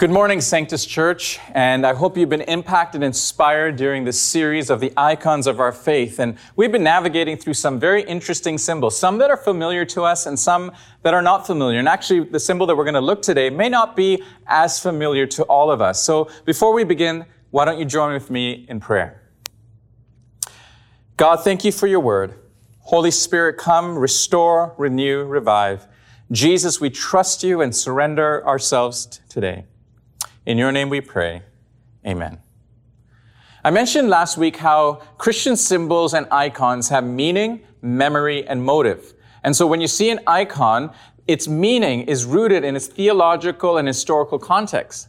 Good morning, Sanctus Church, and I hope you've been impacted and inspired during this series of the icons of our faith. And we've been navigating through some very interesting symbols, some that are familiar to us and some that are not familiar. And actually, the symbol that we're going to look today may not be as familiar to all of us. So before we begin, why don't you join with me in prayer? God, thank you for your word. Holy Spirit, come, restore, renew, revive. Jesus, we trust you and surrender ourselves today. In your name we pray. Amen. I mentioned last week how Christian symbols and icons have meaning, memory, and motive. And so when you see an icon, its meaning is rooted in its theological and historical context.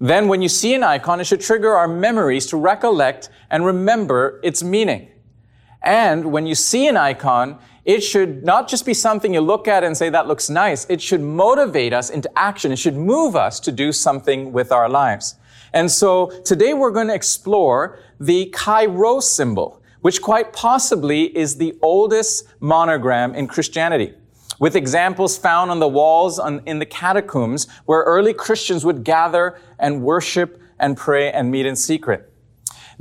Then when you see an icon, it should trigger our memories to recollect and remember its meaning. And when you see an icon, it should not just be something you look at and say, that looks nice. It should motivate us into action. It should move us to do something with our lives. And so today we're going to explore the Chi-Rho symbol, which quite possibly is the oldest monogram in Christianity, with examples found on the walls on, in the catacombs where early Christians would gather and worship and pray and meet in secret.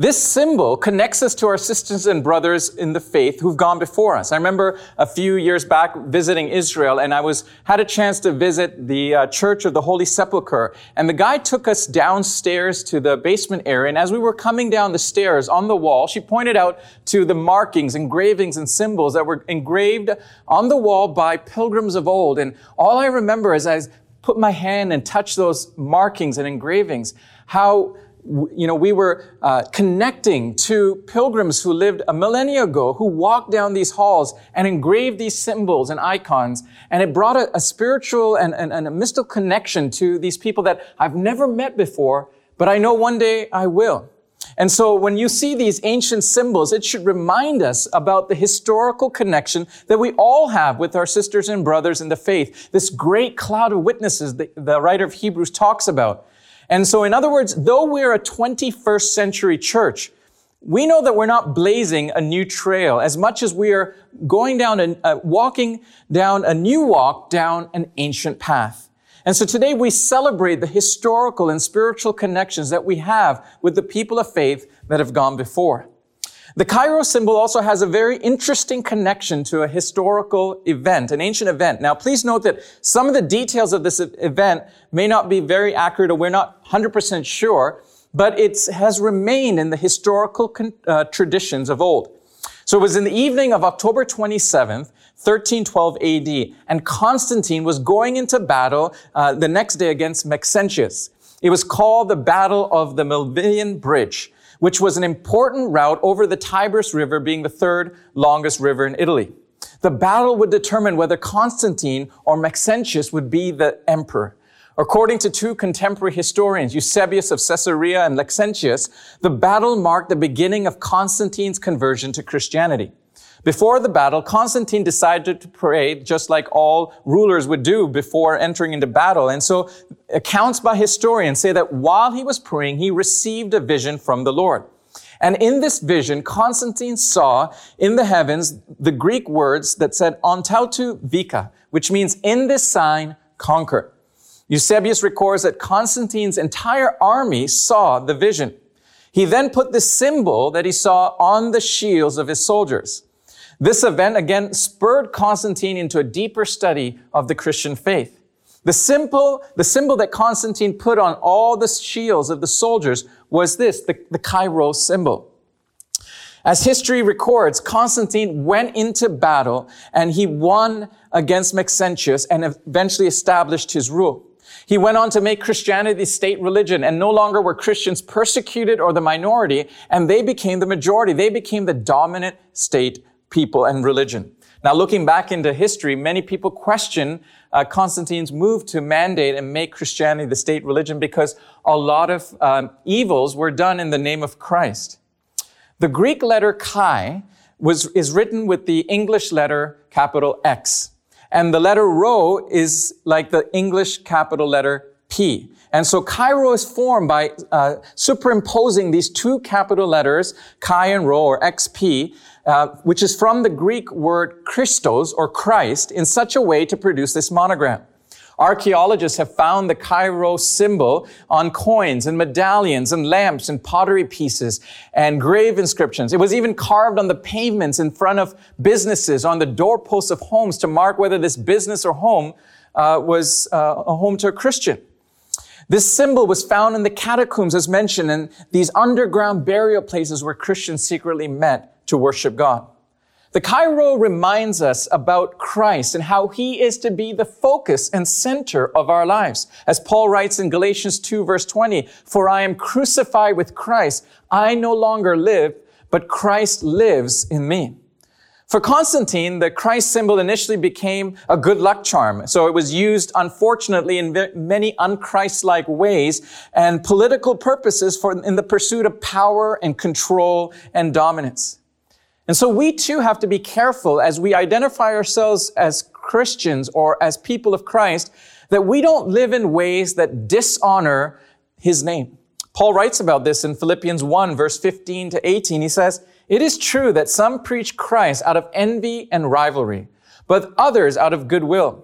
This symbol connects us to our sisters and brothers in the faith who've gone before us. I remember a few years back visiting Israel and I was, had a chance to visit the uh, Church of the Holy Sepulchre. And the guide took us downstairs to the basement area. And as we were coming down the stairs on the wall, she pointed out to the markings, engravings, and symbols that were engraved on the wall by pilgrims of old. And all I remember as I put my hand and touched those markings and engravings, how you know, we were uh, connecting to pilgrims who lived a millennia ago, who walked down these halls and engraved these symbols and icons. And it brought a, a spiritual and, and, and, a mystical connection to these people that I've never met before, but I know one day I will. And so when you see these ancient symbols, it should remind us about the historical connection that we all have with our sisters and brothers in the faith. This great cloud of witnesses that the writer of Hebrews talks about. And so, in other words, though we're a 21st century church, we know that we're not blazing a new trail as much as we are going down and uh, walking down a new walk down an ancient path. And so today we celebrate the historical and spiritual connections that we have with the people of faith that have gone before. The Chi-Rho symbol also has a very interesting connection to a historical event, an ancient event. Now, please note that some of the details of this event may not be very accurate or we're not 100% sure, but it has remained in the historical uh, traditions of old. So it was in the evening of October 27th, 1312 AD, and Constantine was going into battle uh, the next day against Maxentius. It was called the Battle of the Milvian Bridge which was an important route over the Tiber's River, being the third longest river in Italy. The battle would determine whether Constantine or Maxentius would be the emperor. According to two contemporary historians, Eusebius of Caesarea and Lactantius, the battle marked the beginning of Constantine's conversion to Christianity. Before the battle, Constantine decided to pray just like all rulers would do before entering into battle. And so accounts by historians say that while he was praying, he received a vision from the Lord. And in this vision, Constantine saw in the heavens the Greek words that said, ontautu vika, which means in this sign, conquer. Eusebius records that Constantine's entire army saw the vision. He then put the symbol that he saw on the shields of his soldiers. This event again spurred Constantine into a deeper study of the Christian faith. The simple, the symbol that Constantine put on all the shields of the soldiers was this, the, the Chi-Rho symbol. As history records, Constantine went into battle and he won against Maxentius and eventually established his rule. He went on to make Christianity state religion and no longer were Christians persecuted or the minority and they became the majority. They became the dominant state people and religion. Now, looking back into history, many people question uh, Constantine's move to mandate and make Christianity the state religion because a lot of um, evils were done in the name of Christ. The Greek letter chi was, is written with the English letter capital X. And the letter rho is like the English capital letter P. And so Chi-Rho is formed by uh, superimposing these two capital letters, chi and rho, or XP, uh, which is from the Greek word Christos, or Christ, in such a way to produce this monogram. Archaeologists have found the Chi-Rho symbol on coins and medallions and lamps and pottery pieces and grave inscriptions. It was even carved on the pavements in front of businesses, on the doorposts of homes to mark whether this business or home uh, was uh, a home to a Christian. This symbol was found in the catacombs, as mentioned, and these underground burial places where Christians secretly met to worship God. The Chi-Rho reminds us about Christ and how he is to be the focus and center of our lives. As Paul writes in Galatians 2 verse 20, for I am crucified with Christ. I no longer live, but Christ lives in me. For Constantine, the Christ symbol initially became a good luck charm. So it was used, unfortunately, in many unchrist-like ways and political purposes for, in the pursuit of power and control and dominance. And so we too have to be careful as we identify ourselves as Christians or as people of Christ that we don't live in ways that dishonor his name. Paul writes about this in Philippians 1 verse 15 to 18. He says, It is true that some preach Christ out of envy and rivalry, but others out of goodwill.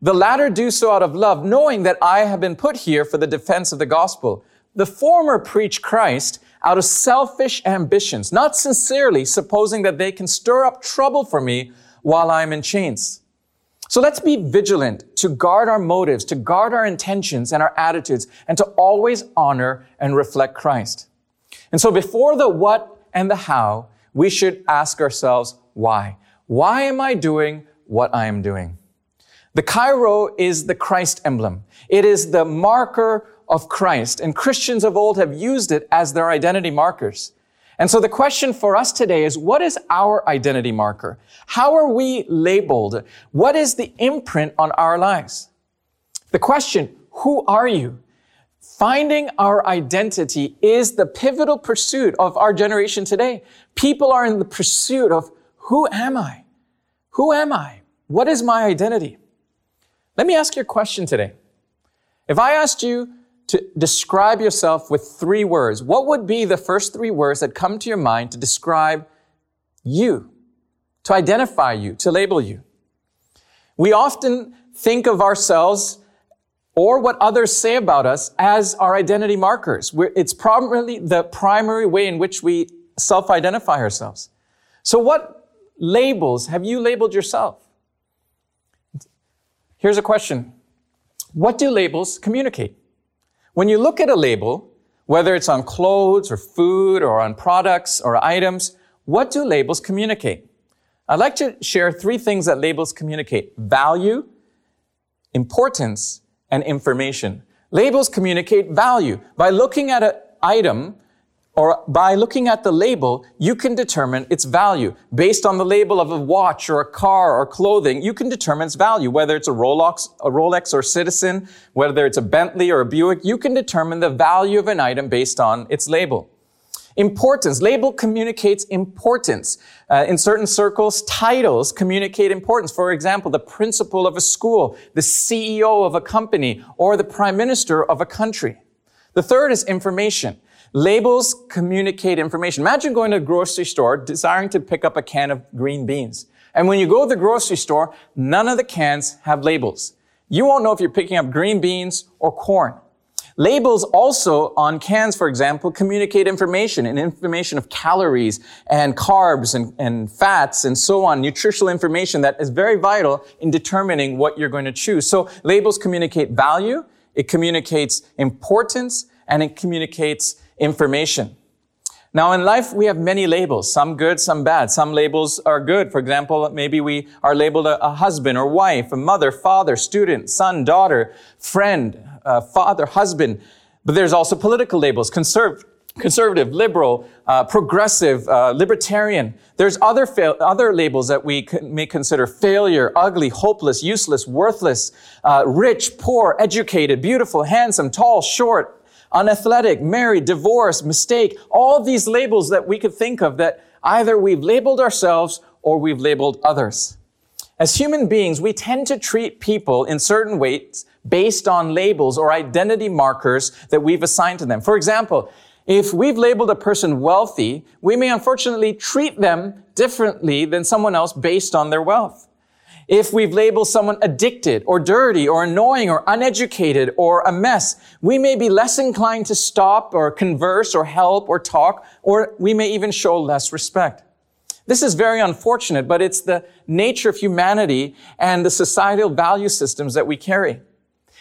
The latter do so out of love, knowing that I have been put here for the defense of the gospel. The former preach Christ out of selfish ambitions, not sincerely, supposing that they can stir up trouble for me while I'm in chains. So let's be vigilant to guard our motives, to guard our intentions and our attitudes, and to always honor and reflect Christ. And so before the what and the how, we should ask ourselves, why? Why am I doing what I am doing? The Chi-Rho is the Christ emblem. It is the marker of Christ, and Christians of old have used it as their identity markers. And so the question for us today is, what is our identity marker? How are we labeled? What is the imprint on our lives? The question, who are you? Finding our identity is the pivotal pursuit of our generation today. People are in the pursuit of who am I? Who am I? What is my identity? Let me ask you a question today. If I asked you to describe yourself with three words, what would be the first three words that come to your mind to describe you, to identify you, to label you? We often think of ourselves or what others say about us as our identity markers. We're, it's probably the primary way in which we self-identify ourselves. So what labels have you labeled yourself? Here's a question. What do labels communicate? When you look at a label, whether it's on clothes or food or on products or items, what do labels communicate? I'd like to share three things that labels communicate. Value, importance, and information. Labels communicate value. By looking at an item, or by looking at the label, you can determine its value. Based on the label of a watch or a car or clothing, you can determine its value. Whether it's a Rolex, a Rolex or Citizen, whether it's a Bentley or a Buick, you can determine the value of an item based on its label. Importance. Label communicates importance. Uh, in certain circles, titles communicate importance. For example, the principal of a school, the CEO of a company, or the prime minister of a country. The third is information. Labels communicate information. Imagine going to a grocery store desiring to pick up a can of green beans. And when you go to the grocery store, none of the cans have labels. You won't know if you're picking up green beans or corn. Labels also on cans, for example, communicate information and information of calories and carbs and, and fats and so on, nutritional information that is very vital in determining what you're going to choose. So labels communicate value, it communicates importance, and it communicates information. Now in life, we have many labels, some good, some bad. Some labels are good. For example, maybe we are labeled a, a husband or wife, a mother, father, student, son, daughter, friend, uh, father, husband. But there's also political labels, conserv- conservative, liberal, uh, progressive, uh, libertarian. There's other, fa- other labels that we may consider failure, ugly, hopeless, useless, worthless, uh, rich, poor, educated, beautiful, handsome, tall, short, unathletic, married, divorced, mistake, all these labels that we could think of that either we've labeled ourselves or we've labeled others. As human beings, we tend to treat people in certain ways based on labels or identity markers that we've assigned to them. For example, if we've labeled a person wealthy, we may unfortunately treat them differently than someone else based on their wealth. If we've labeled someone addicted or dirty or annoying or uneducated or a mess, we may be less inclined to stop or converse or help or talk, or we may even show less respect. This is very unfortunate, but it's the nature of humanity and the societal value systems that we carry.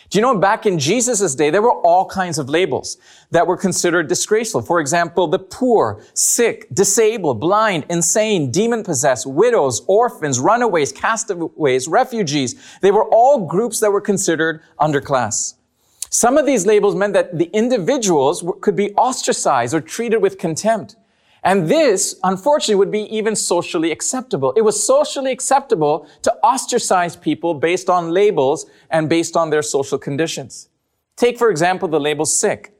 Do you know back in Jesus' day, there were all kinds of labels that were considered disgraceful. For example, the poor, sick, disabled, blind, insane, demon possessed, widows, orphans, runaways, castaways, refugees. They were all groups that were considered underclass. Some of these labels meant that the individuals could be ostracized or treated with contempt. And this, unfortunately, would be even socially acceptable. It was socially acceptable to ostracize people based on labels and based on their social conditions. Take, for example, the label sick.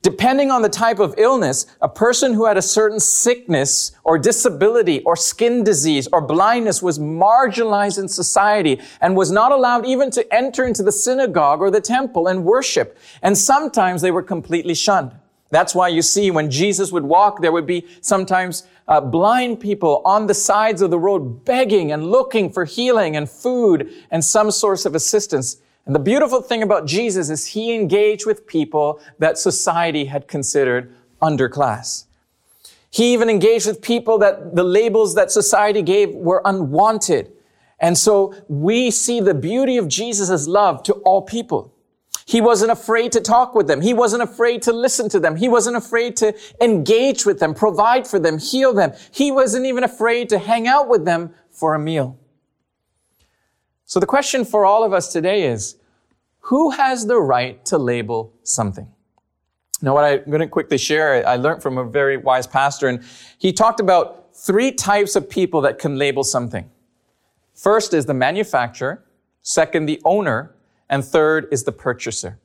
Depending on the type of illness, a person who had a certain sickness or disability or skin disease or blindness was marginalized in society and was not allowed even to enter into the synagogue or the temple and worship. And sometimes they were completely shunned. That's why you see when Jesus would walk, there would be sometimes uh, blind people on the sides of the road begging and looking for healing and food and some source of assistance. And the beautiful thing about Jesus is he engaged with people that society had considered underclass. He even engaged with people that the labels that society gave were unwanted. And so we see the beauty of Jesus' love to all people. He wasn't afraid to talk with them. He wasn't afraid to listen to them. He wasn't afraid to engage with them, provide for them, heal them. He wasn't even afraid to hang out with them for a meal. So the question for all of us today is, who has the right to label something? Now, what I'm going to quickly share, I learned from a very wise pastor, and he talked about three types of people that can label something. First is the manufacturer, second, the owner, and third is the purchaser.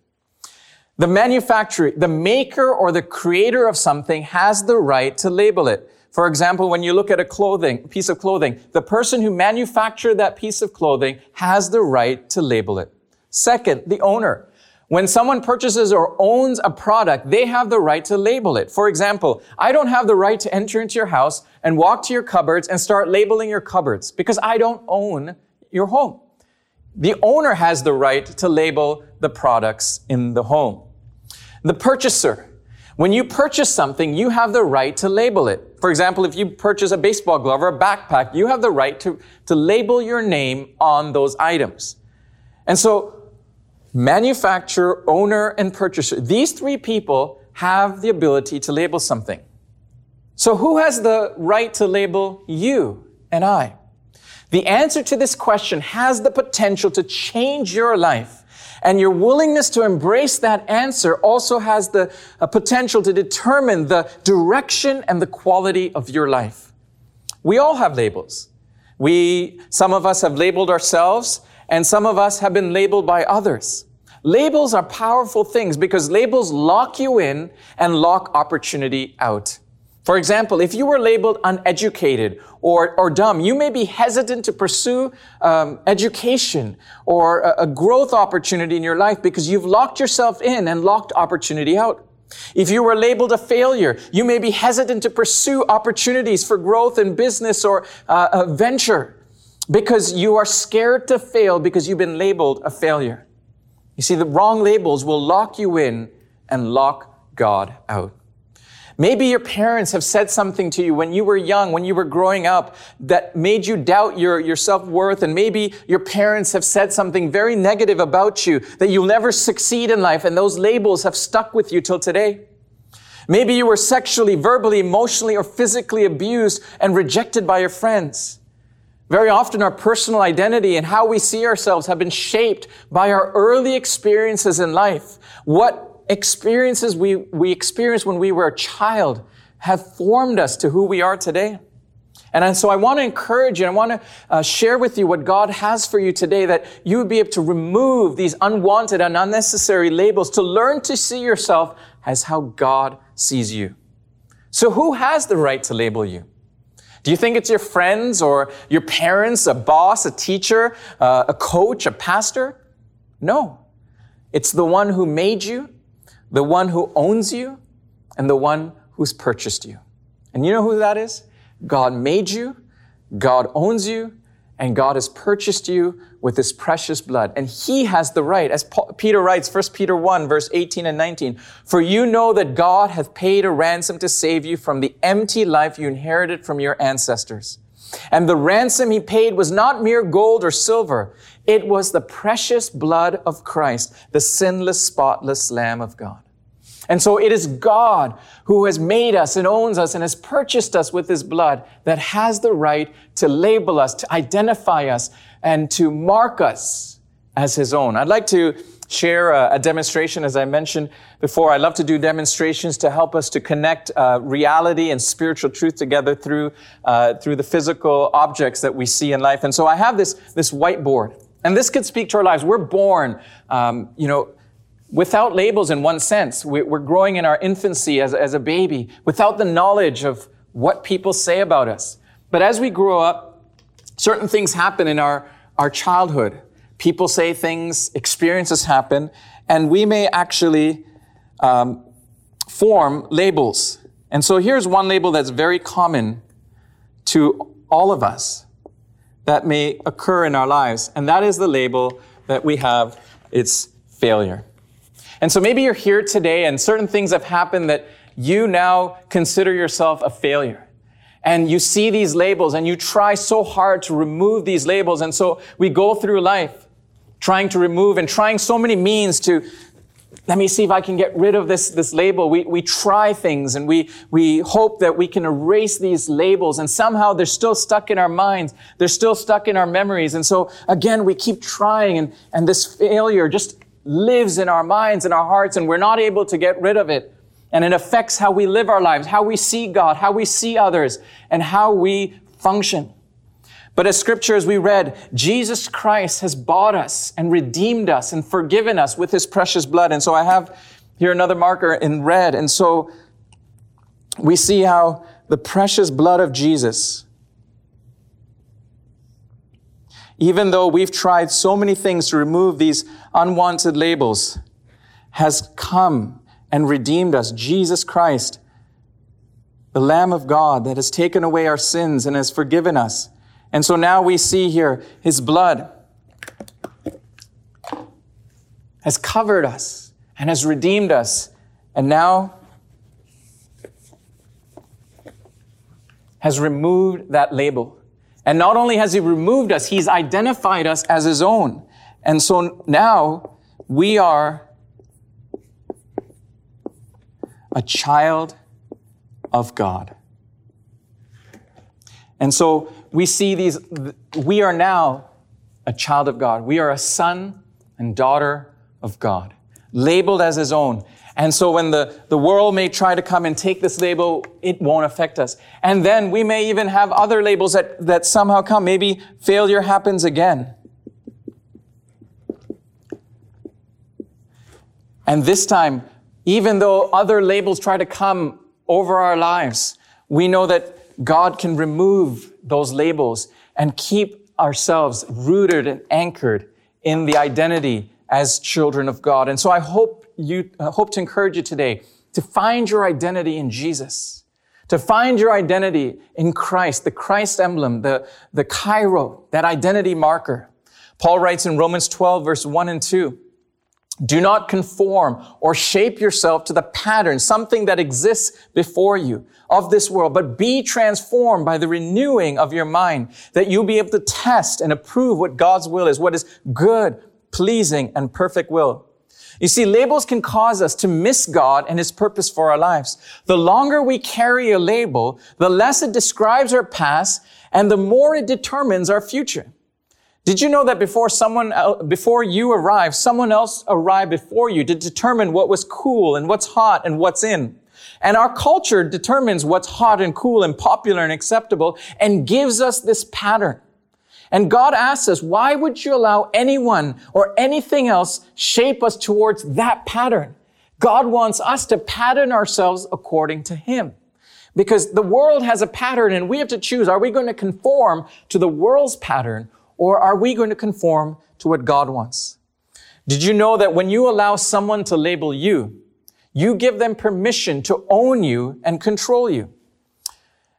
The manufacturer, the maker or the creator of something has the right to label it. For example, when you look at a clothing, piece of clothing, the person who manufactured that piece of clothing has the right to label it. Second, the owner. When someone purchases or owns a product, they have the right to label it. For example, I don't have the right to enter into your house and walk to your cupboards and start labeling your cupboards because I don't own your home. The owner has the right to label the products in the home. The purchaser. When you purchase something, you have the right to label it. For example, if you purchase a baseball glove or a backpack, you have the right to, to label your name on those items. And so, manufacturer, owner, and purchaser, these three people have the ability to label something. So who has the right to label you and I? The answer to this question has the potential to change your life. And your willingness to embrace that answer also has the uh, potential to determine the direction and the quality of your life. We all have labels. We, some of us have labeled ourselves and some of us have been labeled by others. Labels are powerful things because labels lock you in and lock opportunity out. For example, if you were labeled uneducated or, or dumb, you may be hesitant to pursue um, education or a, a growth opportunity in your life because you've locked yourself in and locked opportunity out. If you were labeled a failure, you may be hesitant to pursue opportunities for growth in business or uh, venture because you are scared to fail because you've been labeled a failure. You see, the wrong labels will lock you in and lock God out. Maybe your parents have said something to you when you were young, when you were growing up, that made you doubt your, your self-worth. And maybe your parents have said something very negative about you, that you'll never succeed in life. And those labels have stuck with you till today. Maybe you were sexually, verbally, emotionally, or physically abused and rejected by your friends. Very often our personal identity and how we see ourselves have been shaped by our early experiences in life. What experiences we, we experienced when we were a child have formed us to who we are today. And so I want to encourage you, I want to uh, share with you what God has for you today, that you would be able to remove these unwanted and unnecessary labels, to learn to see yourself as how God sees you. So who has the right to label you? Do you think it's your friends or your parents, a boss, a teacher, uh, a coach, a pastor? No. It's the one who made you, the one who owns you and the one who's purchased you. And you know who that is? God made you, God owns you, And God has purchased you with his precious blood. And he has the right, as Paul, Peter writes, 1 Peter 1, verse 18 and 19, for you know that God hath paid a ransom to save you from the empty life you inherited from your ancestors. And the ransom he paid was not mere gold or silver. It was the precious blood of Christ, the sinless, spotless Lamb of God. And so it is God who has made us and owns us and has purchased us with his blood that has the right to label us, to identify us, and to mark us as his own. I'd like to share a, a demonstration, as I mentioned before. I love to do demonstrations to help us to connect uh, reality and spiritual truth together through uh, through the physical objects that we see in life. And so I have this this whiteboard, and this could speak to our lives. We're born, um, you know without labels in one sense. We're growing in our infancy as, as a baby without the knowledge of what people say about us. But as we grow up, certain things happen in our, our childhood. People say things, experiences happen, and we may actually um, form labels. And so here's one label that's very common to all of us that may occur in our lives, and that is the label that we have it's failure. And so maybe you're here today and certain things have happened that you now consider yourself a failure. And you see these labels and you try so hard to remove these labels. And so we go through life trying to remove and trying so many means to, let me see if I can get rid of this, this label. We, we try things and we, we hope that we can erase these labels and somehow they're still stuck in our minds. They're still stuck in our memories. And so again, we keep trying and, and this failure just lives in our minds and our hearts, and we're not able to get rid of it. And it affects how we live our lives, how we see God, how we see others, and how we function. But as scripture as we read, Jesus Christ has bought us and redeemed us and forgiven us with his precious blood. And so I have here another marker in red. And so we see how the precious blood of Jesus even though we've tried so many things to remove these unwanted labels, has come and redeemed us. Jesus Christ, the Lamb of God that has taken away our sins and has forgiven us. And so now we see here his blood has covered us and has redeemed us. And now has removed that label. And not only has he removed us, he's identified us as his own. And so now we are a child of God. And so we see these, we are now a child of God. We are a son and daughter of God, labeled as his own. And so when the, the world may try to come and take this label, it won't affect us. And then we may even have other labels that, that somehow come. Maybe failure happens again. And this time, even though other labels try to come over our lives, we know that God can remove those labels and keep ourselves rooted and anchored in the identity as children of God. And so I hope you hope to encourage you today to find your identity in Jesus, to find your identity in Christ, the Christ emblem, the, the Chi-Rho, that identity marker. Paul writes in Romans 12, verse 1 and 2, do not conform or shape yourself to the pattern, something that exists before you of this world, but be transformed by the renewing of your mind, that you'll be able to test and approve what God's will is, what is good, pleasing, and perfect will. You see, labels can cause us to miss God and His purpose for our lives. The longer we carry a label, the less it describes our past and the more it determines our future. Did you know that before someone, before you arrived, someone else arrived before you to determine what was cool and what's hot and what's in? And our culture determines what's hot and cool and popular and acceptable and gives us this pattern. And God asks us, why would you allow anyone or anything else shape us towards that pattern? God wants us to pattern ourselves according to Him. Because the world has a pattern and we have to choose, are we going to conform to the world's pattern or are we going to conform to what God wants? Did you know that when you allow someone to label you, you give them permission to own you and control you?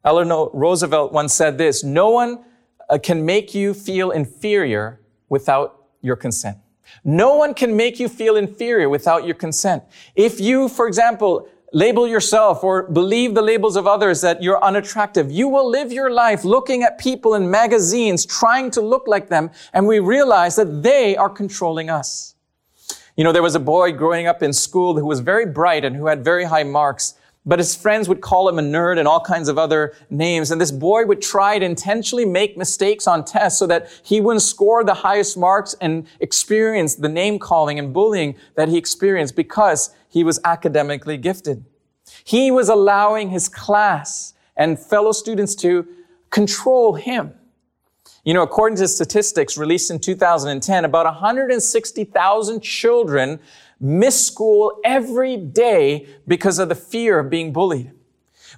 Eleanor Roosevelt once said this, no one uh, can make you feel inferior without your consent. No one can make you feel inferior without your consent. If you, for example, label yourself or believe the labels of others that you're unattractive. You will live your life looking at people in magazines, trying to look like them, and we realize that they are controlling us. You know, there was a boy growing up in school who was very bright and who had very high marks, but his friends would call him a nerd and all kinds of other names. And this boy would try to intentionally make mistakes on tests so that he wouldn't score the highest marks and experience the name calling and bullying that he experienced because he was academically gifted. He was allowing his class and fellow students to control him. You know, according to statistics released in 2010, about 160,000 children miss school every day because of the fear of being bullied.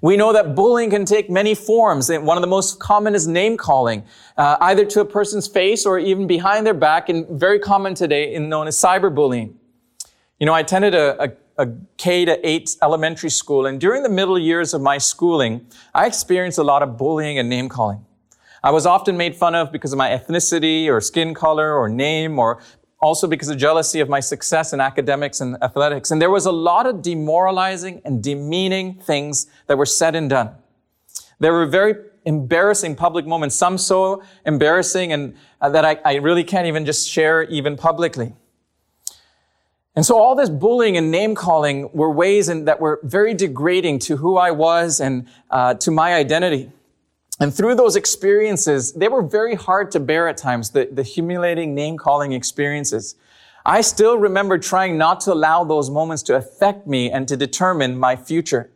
We know that bullying can take many forms. One of the most common is name calling, uh, either to a person's face or even behind their back, and very common today in known as cyberbullying. You know, I attended a, a a K to 8 elementary school, and during the middle years of my schooling, I experienced a lot of bullying and name calling. I was often made fun of because of my ethnicity or skin color or name or also because of jealousy of my success in academics and athletics. And there was a lot of demoralizing and demeaning things that were said and done. There were very embarrassing public moments, some so embarrassing and uh, that I, I really can't even just share even publicly. And so all this bullying and name calling were ways in, that were very degrading to who I was and uh, to my identity. And through those experiences, they were very hard to bear at times, the, the humiliating name calling experiences. I still remember trying not to allow those moments to affect me and to determine my future.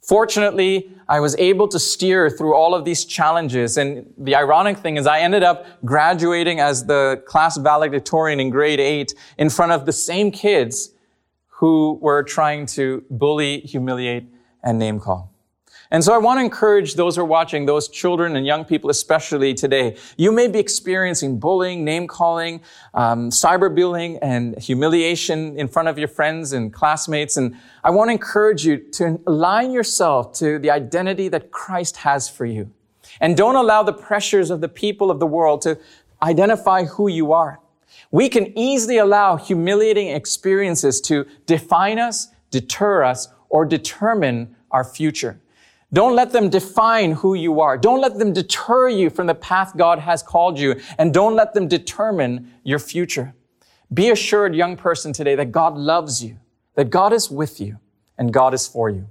Fortunately, I was able to steer through all of these challenges. And the ironic thing is I ended up graduating as the class valedictorian in grade eight in front of the same kids who were trying to bully, humiliate, and name call. And so I want to encourage those who are watching, those children and young people especially today. You may be experiencing bullying, name calling, um, cyberbullying, and humiliation in front of your friends and classmates. And I want to encourage you to align yourself to the identity that Christ has for you. And don't allow the pressures of the people of the world to identify who you are. We can easily allow humiliating experiences to define us, deter us, or determine our future. Don't let them define who you are. Don't let them deter you from the path God has called you. And don't let them determine your future. Be assured, young person today, that God loves you, that God is with you, and God is for you.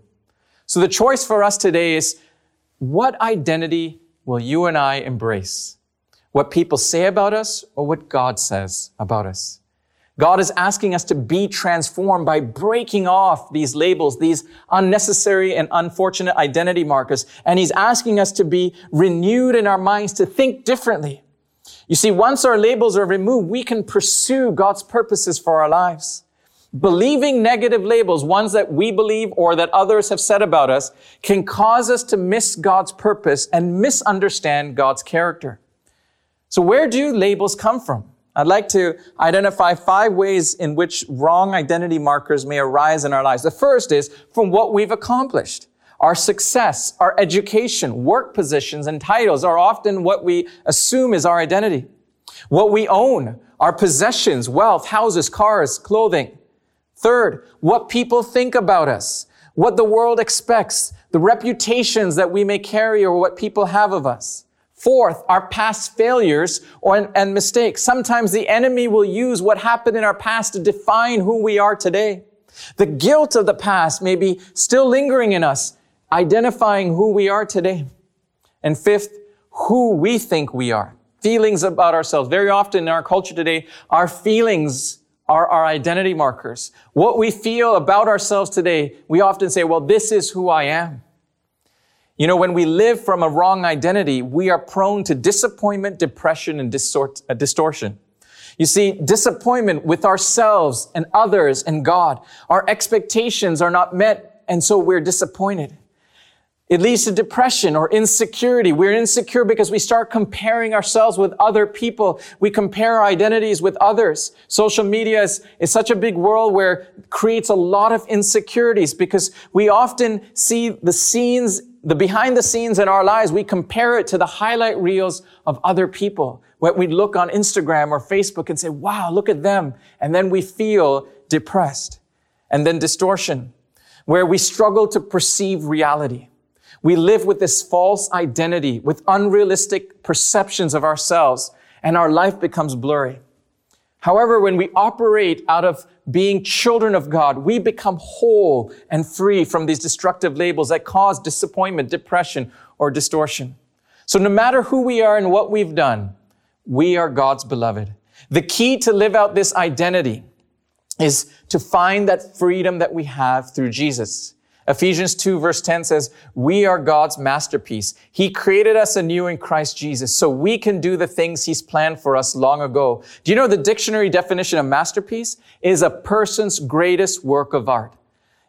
So the choice for us today is what identity will you and I embrace? What people say about us or what God says about us? God is asking us to be transformed by breaking off these labels, these unnecessary and unfortunate identity markers. And He's asking us to be renewed in our minds to think differently. You see, once our labels are removed, we can pursue God's purposes for our lives. Believing negative labels, ones that we believe or that others have said about us, can cause us to miss God's purpose and misunderstand God's character. So where do labels come from? I'd like to identify five ways in which wrong identity markers may arise in our lives. The first is from what we've accomplished. Our success, our education, work positions, and titles are often what we assume is our identity. What we own, our possessions, wealth, houses, cars, clothing. Third, what people think about us, what the world expects, the reputations that we may carry or what people have of us. Fourth, our past failures or, and mistakes. Sometimes the enemy will use what happened in our past to define who we are today. The guilt of the past may be still lingering in us, identifying who we are today. And fifth, who we think we are. Feelings about ourselves. Very often in our culture today, our feelings are our identity markers. What we feel about ourselves today, we often say, well, this is who I am. You know, when we live from a wrong identity, we are prone to disappointment, depression, and distort, uh, distortion. You see, disappointment with ourselves and others and God. Our expectations are not met, and so we're disappointed. It leads to depression or insecurity. We're insecure because we start comparing ourselves with other people. We compare our identities with others. Social media is, is such a big world where it creates a lot of insecurities because we often see the scenes, the behind the scenes in our lives. We compare it to the highlight reels of other people. When we look on Instagram or Facebook and say, wow, look at them. And then we feel depressed. And then distortion, where we struggle to perceive reality. We live with this false identity, with unrealistic perceptions of ourselves, and our life becomes blurry. However, when we operate out of being children of God, we become whole and free from these destructive labels that cause disappointment, depression, or distortion. So no matter who we are and what we've done, we are God's beloved. The key to live out this identity is to find that freedom that we have through Jesus. Ephesians 2 verse 10 says, we are God's masterpiece. He created us anew in Christ Jesus so we can do the things he's planned for us long ago. Do you know the dictionary definition of masterpiece is a person's greatest work of art?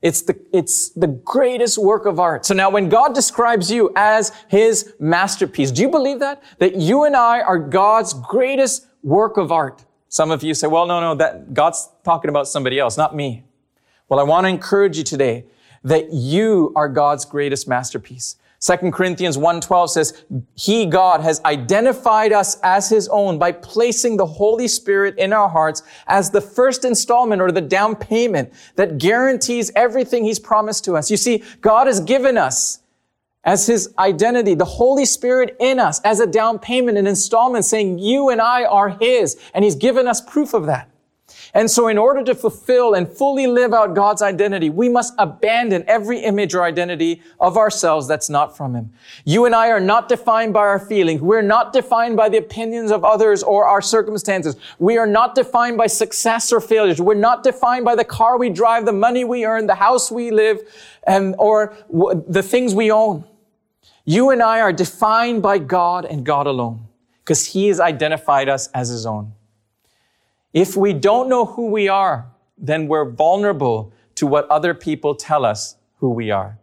It's the, it's the greatest work of art. So now when God describes you as his masterpiece, do you believe that? That you and I are God's greatest work of art. Some of you say, well, no, no, that God's talking about somebody else, not me. Well, I want to encourage you today that you are God's greatest masterpiece. 2 Corinthians 1:12 says, "He God has identified us as his own by placing the Holy Spirit in our hearts as the first installment or the down payment that guarantees everything he's promised to us." You see, God has given us as his identity, the Holy Spirit in us as a down payment, an installment saying you and I are his, and he's given us proof of that. And so in order to fulfill and fully live out God's identity, we must abandon every image or identity of ourselves that's not from Him. You and I are not defined by our feelings. We're not defined by the opinions of others or our circumstances. We are not defined by success or failures. We're not defined by the car we drive, the money we earn, the house we live, and, or w- the things we own. You and I are defined by God and God alone because He has identified us as His own. If we don't know who we are, then we're vulnerable to what other people tell us who we are.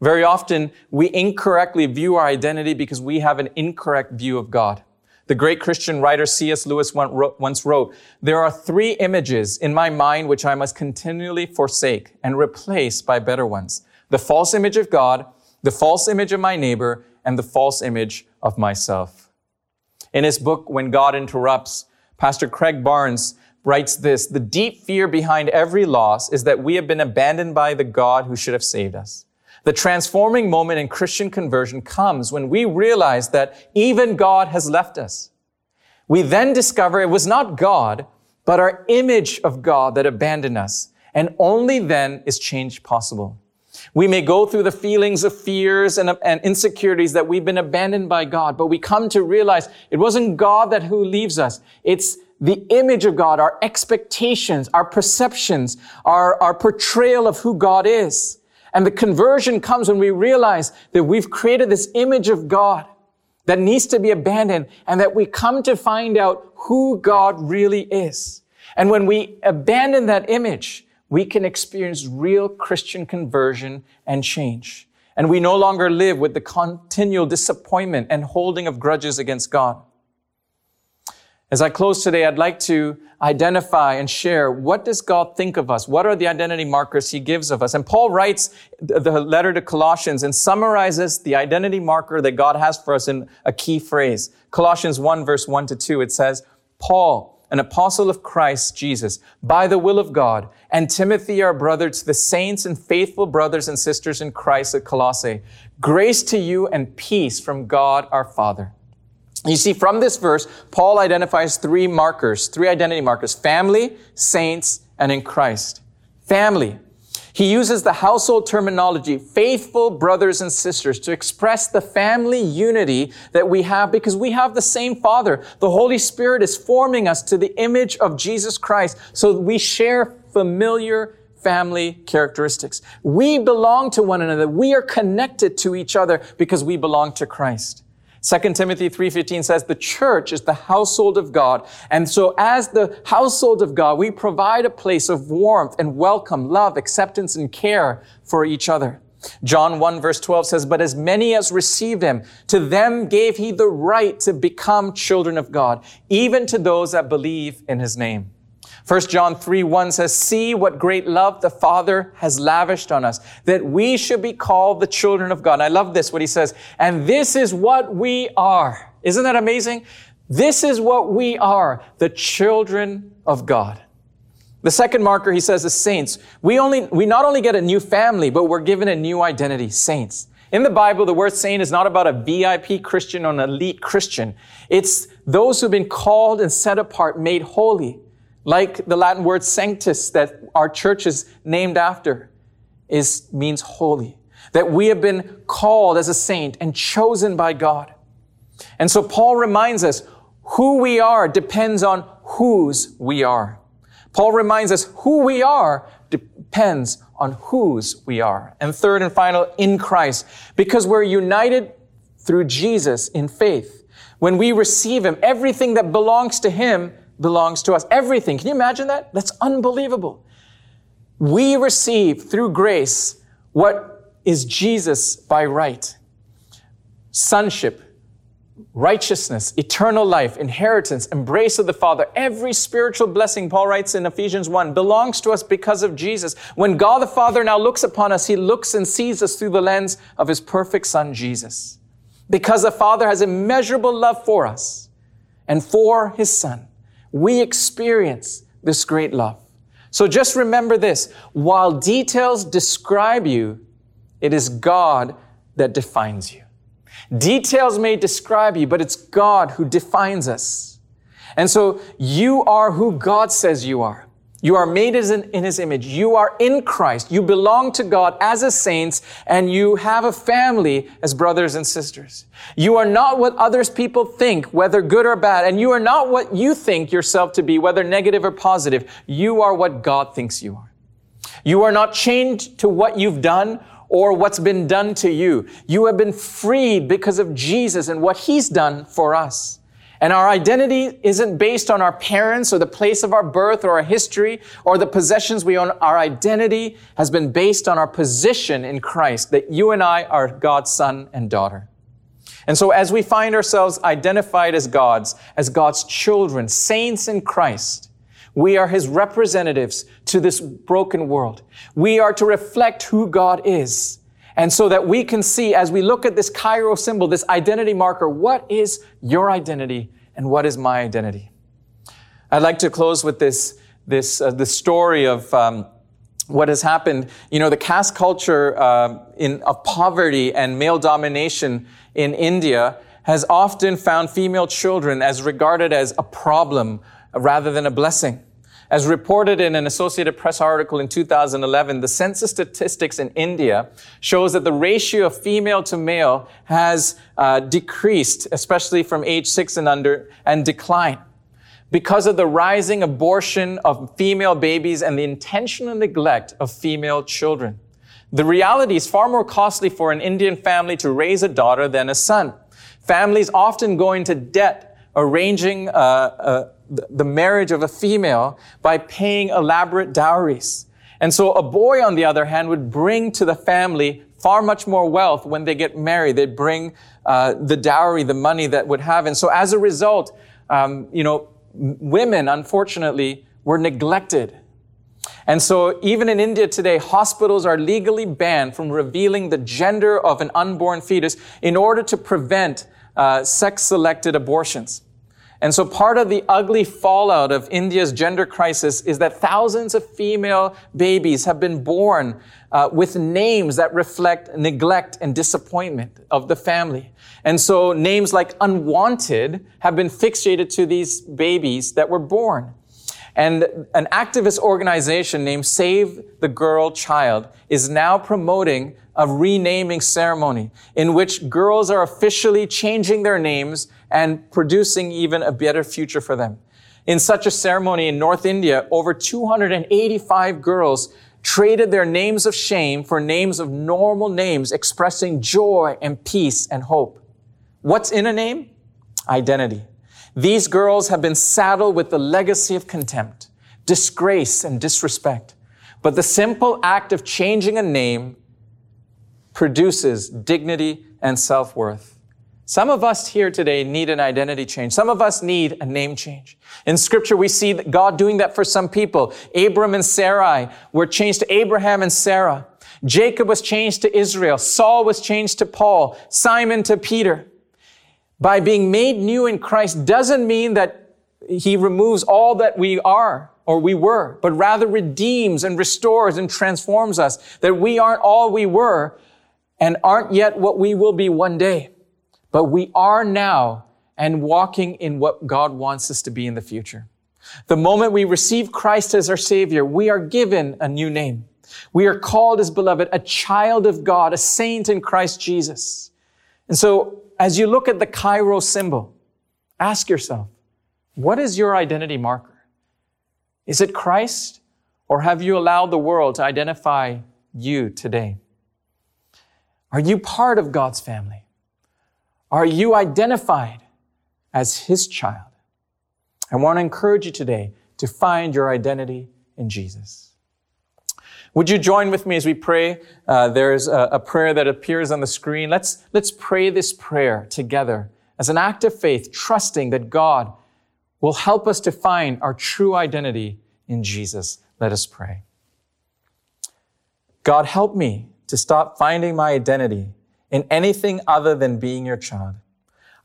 Very often, we incorrectly view our identity because we have an incorrect view of God. The great Christian writer C.S. Lewis once wrote, There are three images in my mind which I must continually forsake and replace by better ones. The false image of God, the false image of my neighbor, and the false image of myself. In his book, When God Interrupts, Pastor Craig Barnes writes this, the deep fear behind every loss is that we have been abandoned by the God who should have saved us. The transforming moment in Christian conversion comes when we realize that even God has left us. We then discover it was not God, but our image of God that abandoned us. And only then is change possible. We may go through the feelings of fears and, and, insecurities that we've been abandoned by God, but we come to realize it wasn't God that who leaves us. It's the image of God, our expectations, our perceptions, our, our portrayal of who God is. And the conversion comes when we realize that we've created this image of God that needs to be abandoned and that we come to find out who God really is. And when we abandon that image, we can experience real Christian conversion and change. And we no longer live with the continual disappointment and holding of grudges against God. As I close today, I'd like to identify and share what does God think of us? What are the identity markers he gives of us? And Paul writes the letter to Colossians and summarizes the identity marker that God has for us in a key phrase. Colossians 1 verse 1 to 2, it says, Paul, an apostle of Christ Jesus, by the will of God, and Timothy, our brother, to the saints and faithful brothers and sisters in Christ at Colossae. Grace to you and peace from God our Father. You see, from this verse, Paul identifies three markers, three identity markers, family, saints, and in Christ. Family. He uses the household terminology, faithful brothers and sisters, to express the family unity that we have because we have the same Father. The Holy Spirit is forming us to the image of Jesus Christ so we share familiar family characteristics. We belong to one another. We are connected to each other because we belong to Christ. 2 Timothy 3:15 says the church is the household of God. And so as the household of God, we provide a place of warmth and welcome, love, acceptance and care for each other. John 1 verse 12 says, But as many as received him, to them gave he the right to become children of God, even to those that believe in his name. 1 John 3 1 says, See what great love the Father has lavished on us, that we should be called the children of God. And I love this, what he says, and this is what we are. Isn't that amazing? This is what we are, the children of God. The second marker, he says, is saints. We only, we not only get a new family, but we're given a new identity, saints. In the Bible, the word saint is not about a VIP Christian or an elite Christian. It's those who've been called and set apart, made holy. Like the Latin word sanctus that our church is named after is, means holy. That we have been called as a saint and chosen by God. And so Paul reminds us who we are depends on whose we are. Paul reminds us who we are depends on whose we are. And third and final, in Christ. Because we're united through Jesus in faith. When we receive Him, everything that belongs to Him belongs to us. Everything. Can you imagine that? That's unbelievable. We receive through grace what is Jesus by right. Sonship, righteousness, eternal life, inheritance, embrace of the Father, every spiritual blessing, Paul writes in Ephesians 1, belongs to us because of Jesus. When God the Father now looks upon us, he looks and sees us through the lens of his perfect Son, Jesus. Because the Father has immeasurable love for us and for his Son, we experience this great love. So just remember this while details describe you, it is God that defines you. Details may describe you, but it's God who defines us. And so you are who God says you are. You are made in His image. You are in Christ. You belong to God as a saints and you have a family as brothers and sisters. You are not what others people think, whether good or bad. And you are not what you think yourself to be, whether negative or positive. You are what God thinks you are. You are not chained to what you've done or what's been done to you. You have been freed because of Jesus and what He's done for us. And our identity isn't based on our parents or the place of our birth or our history or the possessions we own. Our identity has been based on our position in Christ, that you and I are God's son and daughter. And so as we find ourselves identified as God's, as God's children, saints in Christ, we are his representatives to this broken world. We are to reflect who God is. And so that we can see as we look at this Chi-Rho symbol, this identity marker, what is your identity and what is my identity? I'd like to close with this, this, uh, the story of, um, what has happened, you know, the caste culture uh, in, of poverty and male domination in India has often found female children as regarded as a problem rather than a blessing. As reported in an Associated Press article in 2011, the census statistics in India shows that the ratio of female to male has uh, decreased, especially from age six and under, and declined because of the rising abortion of female babies and the intentional neglect of female children. The reality is far more costly for an Indian family to raise a daughter than a son. Families often go into debt arranging uh, uh, the marriage of a female by paying elaborate dowries. And so a boy, on the other hand, would bring to the family far much more wealth when they get married. They'd bring uh, the dowry, the money that would have. And so as a result, um, you know, women, unfortunately, were neglected. And so even in India today, hospitals are legally banned from revealing the gender of an unborn fetus in order to prevent uh, sex-selected abortions. And so part of the ugly fallout of India's gender crisis is that thousands of female babies have been born uh, with names that reflect neglect and disappointment of the family. And so names like unwanted have been fixated to these babies that were born. And an activist organization named Save the Girl Child is now promoting a renaming ceremony in which girls are officially changing their names and producing even a better future for them. In such a ceremony in North India, over 285 girls traded their names of shame for names of normal names expressing joy and peace and hope. What's in a name? Identity. These girls have been saddled with the legacy of contempt, disgrace, and disrespect. But the simple act of changing a name produces dignity and self worth. Some of us here today need an identity change. Some of us need a name change. In scripture, we see God doing that for some people. Abram and Sarai were changed to Abraham and Sarah. Jacob was changed to Israel. Saul was changed to Paul. Simon to Peter. By being made new in Christ doesn't mean that he removes all that we are or we were, but rather redeems and restores and transforms us. That we aren't all we were and aren't yet what we will be one day. But we are now and walking in what God wants us to be in the future. The moment we receive Christ as our Savior, we are given a new name. We are called as beloved, a child of God, a saint in Christ Jesus. And so, as you look at the Chi-Rho symbol, ask yourself, what is your identity marker? Is it Christ, or have you allowed the world to identify you today? Are you part of God's family? Are you identified as His child? I want to encourage you today to find your identity in Jesus. Would you join with me as we pray? Uh, there's a, a prayer that appears on the screen. Let's, let's pray this prayer together as an act of faith, trusting that God will help us to find our true identity in Jesus. Let us pray. God, help me to stop finding my identity in anything other than being your child.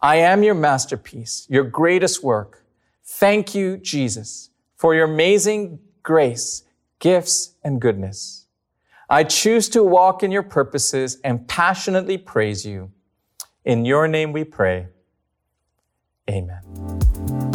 I am your masterpiece, your greatest work. Thank you, Jesus, for your amazing grace, gifts, and goodness. I choose to walk in your purposes and passionately praise you. In your name we pray. Amen.